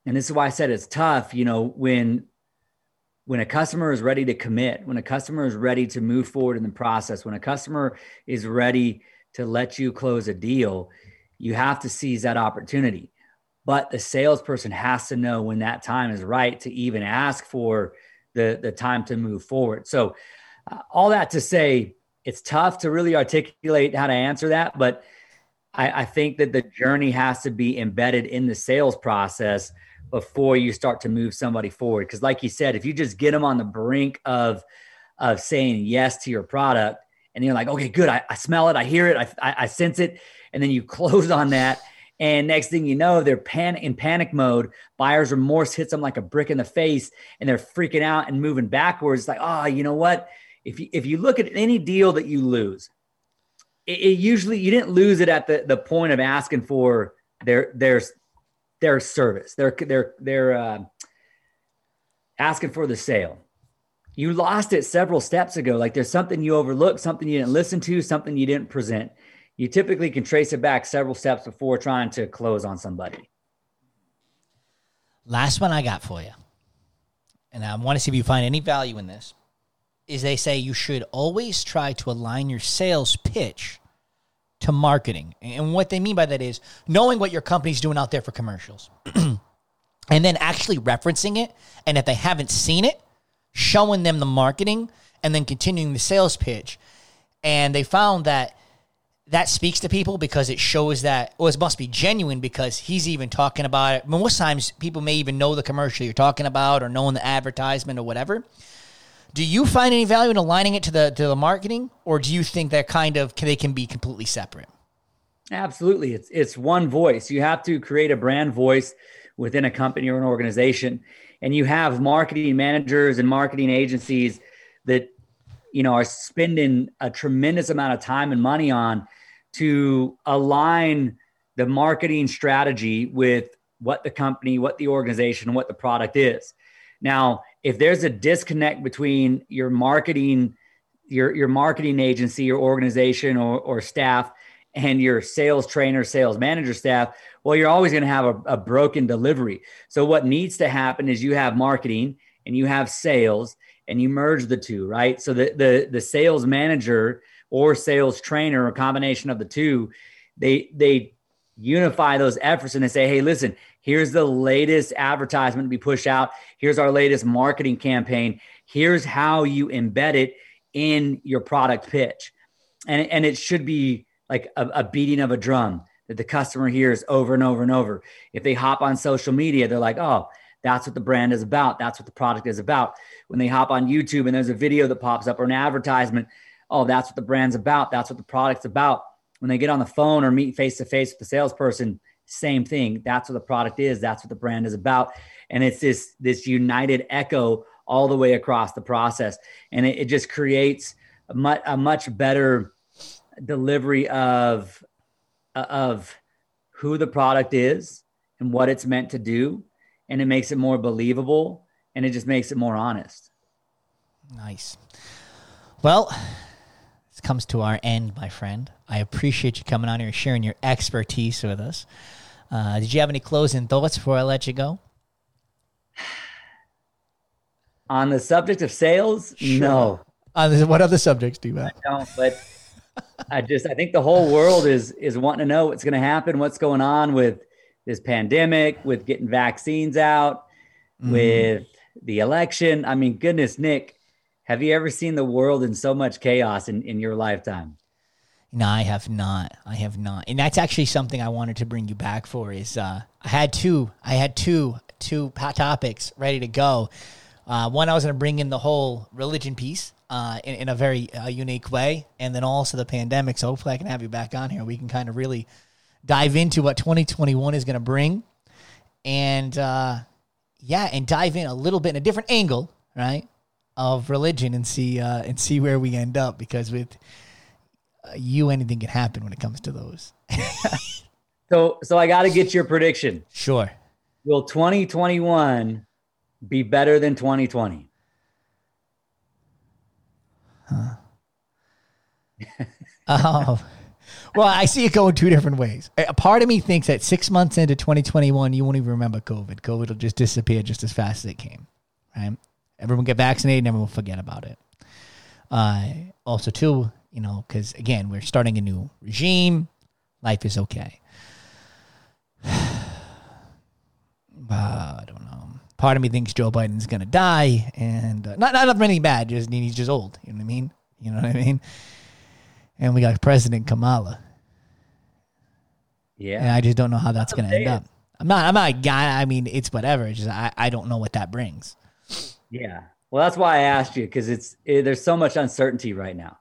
and this is why I said it's tough, you know, when when a customer is ready to commit, when a customer is ready to move forward in the process, when a customer is ready to let you close a deal, you have to seize that opportunity. But the salesperson has to know when that time is right to even ask for the, the time to move forward. So, uh, all that to say, it's tough to really articulate how to answer that, but I, I think that the journey has to be embedded in the sales process before you start to move somebody forward. Because, like you said, if you just get them on the brink of of saying yes to your product, and you're like, okay, good, I, I smell it, I hear it, I, I, I, sense it, and then you close on that, and next thing you know, they're pan in panic mode. Buyer's remorse hits them like a brick in the face, and they're freaking out and moving backwards. Like, oh, you know what? If you if you look at any deal that you lose, it, it usually you didn't lose it at the the point of asking for their their their service. They're they're they're uh, asking for the sale. You lost it several steps ago. Like there's something you overlooked, something you didn't listen to, something you didn't present. You typically can trace it back several steps before trying to close on somebody. Last one I got for you, and I want to see if you find any value in this, is they say you should always try to align your sales pitch to marketing. And what they mean by that is knowing what your company's doing out there for commercials and then actually referencing it. And if they haven't seen it, showing them the marketing and then continuing the sales pitch. And they found that that speaks to people because it shows that, well, it must be genuine because he's even talking about it. Most times, people may even know the commercial you're talking about or knowing the advertisement or whatever. Do you find any value in aligning it to the to the marketing, or do you think that kind of they can be completely separate? Absolutely, it's it's one voice. You have to create a brand voice within a company or an organization, and you have marketing managers and marketing agencies that you know are spending a tremendous amount of time and money on to align the marketing strategy with what the company, what the organization, what the product is. Now, if there's a disconnect between your marketing, your your marketing agency, your organization or, or staff and your sales trainer, sales manager staff, well, you're always going to have a, a broken delivery. So what needs to happen is you have marketing and you have sales and you merge the two, right? So the the the sales manager or sales trainer or combination of the two, they they unify those efforts and they say, hey, listen, Here's the latest advertisement to be pushed out. Here's our latest marketing campaign. Here's how you embed it in your product pitch. And, and it should be like a, a beating of a drum that the customer hears over and over and over. If they hop on social media, they're like, oh, that's what the brand is about. That's what the product is about. When they hop on YouTube and there's a video that pops up or an advertisement, oh, that's what the brand's about. That's what the product's about. When they get on the phone or meet face to face with the salesperson, same thing. That's what the product is. That's what the brand is about. And it's this this united echo all the way across the process, and it, it just creates a much, a much better delivery of of who the product is and what it's meant to do, and it makes it more believable, and it just makes it more honest. Nice. Well, comes to our end, my friend. I appreciate you coming on here, sharing your expertise with us. Uh, did you have any closing thoughts before I let you go? On the subject of sales, sure. no. On what other subjects do you have? I don't, but I just I think the whole world is is wanting to know what's going to happen, what's going on with this pandemic, with getting vaccines out, mm. with the election. I mean, goodness, Nick, have you ever seen the world in so much chaos in, in your lifetime? No, I have not. I have not. And that's actually something I wanted to bring you back for is uh, I had two I had two two topics ready to go. Uh, one I was going to bring in the whole religion piece uh, in, in, a very uh, unique way, and then also the pandemic. So hopefully I can have you back on here. We can kind of really dive into what 2021 is going to bring, and uh, yeah, and dive in a little bit in a different angle, right, of religion, and see uh, and see where we end up because with you anything can happen when it comes to those. so so I got to get your prediction. Sure. Will 2021 be better than 2020? Huh. oh. well, I see it going two different ways. A part of me thinks that six months into 2021, you won't even remember COVID. COVID will just disappear just as fast as it came. Right? Everyone get vaccinated, and everyone forget about it. Uh, also, too, you know, because again, we're starting a new regime. Life is okay. Uh, I don't know. Part of me thinks Joe Biden's gonna die, and uh, not not of anything bad. Just he's just old. You know what I mean? You know what I mean? And we got President Kamala. Yeah. And I just don't know how that's gonna end up. I'm not. I'm not a guy. I mean, it's whatever. It's just I, I don't know what that brings. Yeah. Well, that's why I asked you because it's it, there's so much uncertainty right now,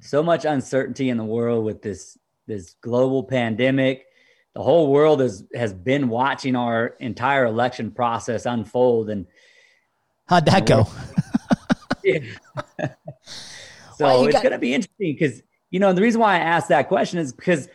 so much uncertainty in the world with this this global pandemic. The whole world has has been watching our entire election process unfold and how'd that go? So well, it's got- going to be interesting because you know the reason why i asked that question is because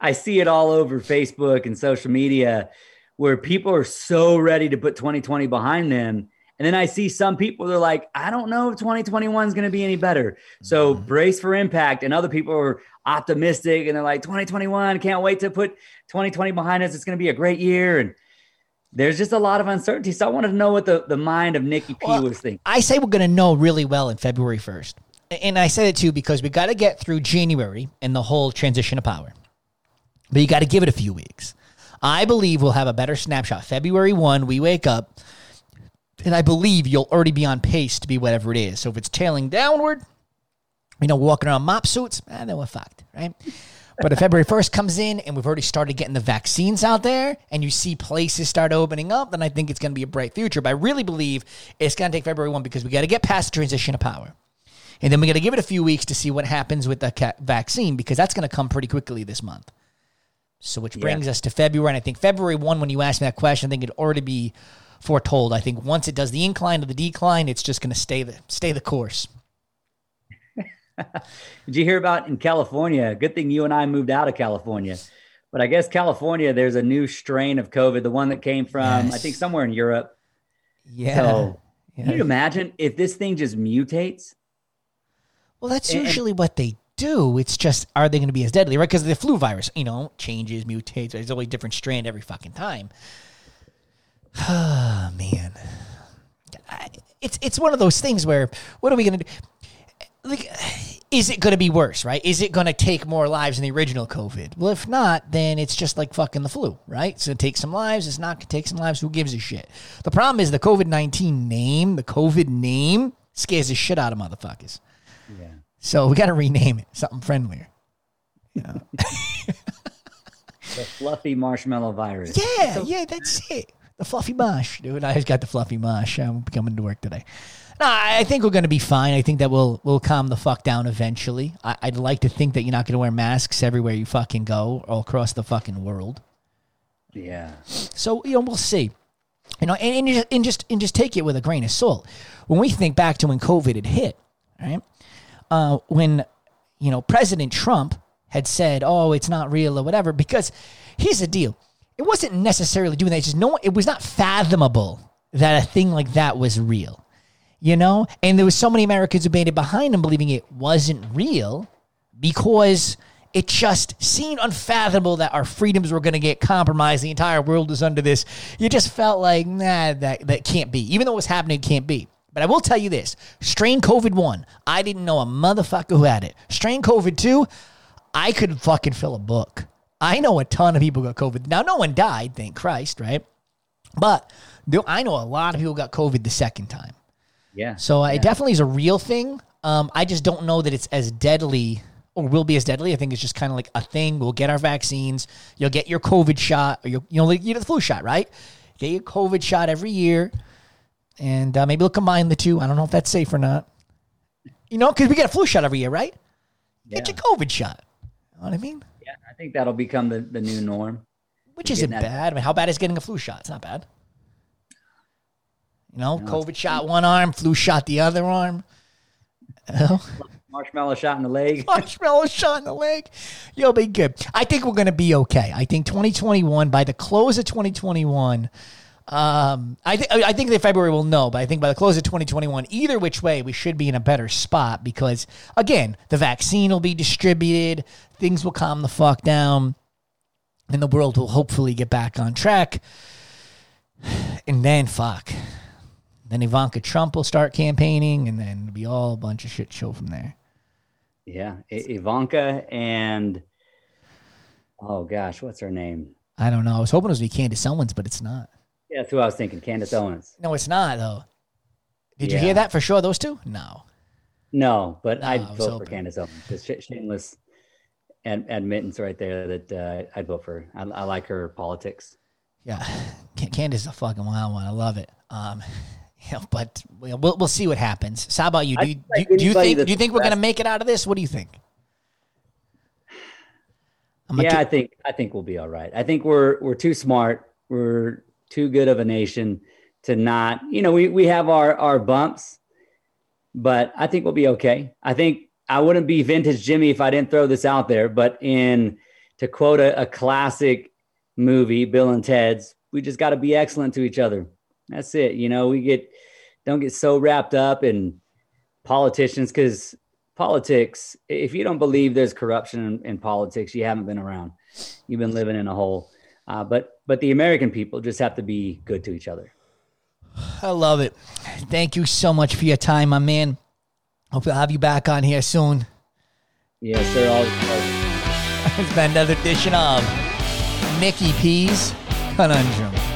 i see it all over facebook and social media where people are so ready to put 2020 behind them and then I see some people, they're like, I don't know if 2021 is going to be any better. So mm-hmm. brace for impact. And other people are optimistic and they're like, 2021, can't wait to put 2020 behind us. It's going to be a great year. And there's just a lot of uncertainty. So I wanted to know what the, the mind of Nikki P well, was thinking. I say we're going to know really well in February 1st. And I said it too because we got to get through January and the whole transition of power. But you got to give it a few weeks. I believe we'll have a better snapshot. February 1, we wake up and I believe you'll already be on pace to be whatever it is. So if it's tailing downward, you know, walking around mop suits, eh, then we're fucked, right? But if February 1st comes in and we've already started getting the vaccines out there and you see places start opening up, then I think it's going to be a bright future. But I really believe it's going to take February 1 because we got to get past the transition of power. And then we got to give it a few weeks to see what happens with the vaccine because that's going to come pretty quickly this month. So, which brings yeah. us to February. And I think February 1, when you asked me that question, I think it'd already be foretold. I think once it does the incline to the decline, it's just going to stay the stay the course. Did you hear about in California? Good thing you and I moved out of California. But I guess California, there's a new strain of COVID, the one that came from, yes. I think, somewhere in Europe. Yeah. So, yeah. Can you imagine if this thing just mutates? Well, that's and, usually what they do. It's just, are they going to be as deadly, right? Because the flu virus, you know, changes, mutates. There's always different strand every fucking time. Oh, man. It's it's one of those things where what are we going to do? Like, is it going to be worse, right? Is it going to take more lives than the original COVID? Well, if not, then it's just like fucking the flu, right? So take some lives. It's not going to take some lives. Who gives a shit? The problem is the COVID 19 name, the COVID name scares the shit out of motherfuckers. Yeah. So we got to rename it something friendlier. You know? the fluffy marshmallow virus. Yeah, yeah, that's it. The fluffy mosh, dude. I just got the fluffy mosh. I'm coming to work today. No, I think we're going to be fine. I think that we'll we'll calm the fuck down eventually. I, would like to think that you're not going to wear masks everywhere you fucking go, all across the fucking world. Yeah. So you know, we'll see. You know, and, and, just, and just and just take it with a grain of salt. When we think back to when COVID had hit, right? Uh, when you know President Trump had said, "Oh, it's not real" or whatever, because here's the deal it wasn't necessarily doing that. It's just no, it was not fathomable that a thing like that was real, you know. And there was so many Americans who made it behind him, believing it wasn't real because it just seemed unfathomable that our freedoms were going to get compromised. The entire world is under this. You just felt like, nah, that that can't be. Even though was happening, can't be. But I will tell you this: strain COVID one, I didn't know a motherfucker who had it. Strain COVID two, I could fucking fill a book. I know a ton of people got COVID. Now, no one died, thank Christ, right? But I know a lot of people got COVID the second time. Yeah. So uh, yeah. it definitely is a real thing. Um, I just don't know that it's as deadly or will be as deadly. I think it's just kind of like a thing. We'll get our vaccines. You'll get your COVID shot, or you'll, you know, like you get the flu shot, right? Get your COVID shot every year, and uh, maybe we'll combine the two. I don't know if that's safe or not. You know, because we get a flu shot every year, right? Yeah. Get your COVID shot. You know what I mean? I think that'll become the, the new norm. Which isn't bad. I mean, how bad is getting a flu shot? It's not bad. You know, no, COVID shot one arm, flu shot the other arm. Marshmallow shot in the leg. Marshmallow shot in the leg. You'll be good. I think we're going to be okay. I think 2021, by the close of 2021, Um, I think I think that February will know, but I think by the close of 2021, either which way, we should be in a better spot because again, the vaccine will be distributed, things will calm the fuck down, and the world will hopefully get back on track. And then fuck, then Ivanka Trump will start campaigning, and then it'll be all a bunch of shit show from there. Yeah, I- Ivanka and oh gosh, what's her name? I don't know. I was hoping it was be Candace Owens, but it's not. Yeah, that's who I was thinking. Candace Owens. No, it's not though. Did you hear that for sure? Those two? No. No, but No, I I'd was vote for. Candace Owens. Sh- shameless ad- admittance right there that uh, I'd vote for. I, I like her politics. Yeah, Candace is a fucking wild one. I love it. Um, know, but we'll we'll see what happens. So how about you? Do you, like do, you- do you think do you think we're gonna make it out of this? What do you think? I'm yeah, I think I think we'll be all right. I think we're we're too smart. We're too good of a nation to not. You know, we we have our our bumps, but I think we'll be okay. I think I wouldn't be vintage Jimmy if I didn't throw this out there. But in to quote a, a classic movie, Bill and Ted's, we just got to be excellent to each other. That's it. You know, we get don't get so wrapped up in politicians because politics if you don't believe there's corruption in, in politics you haven't been around you've been living in a hole uh, but but the american people just have to be good to each other I love it. Thank you so much for your time, my man. Hope I'll have you back on here soon. yes sir always, It's been another edition of Mickey P's Conundrum.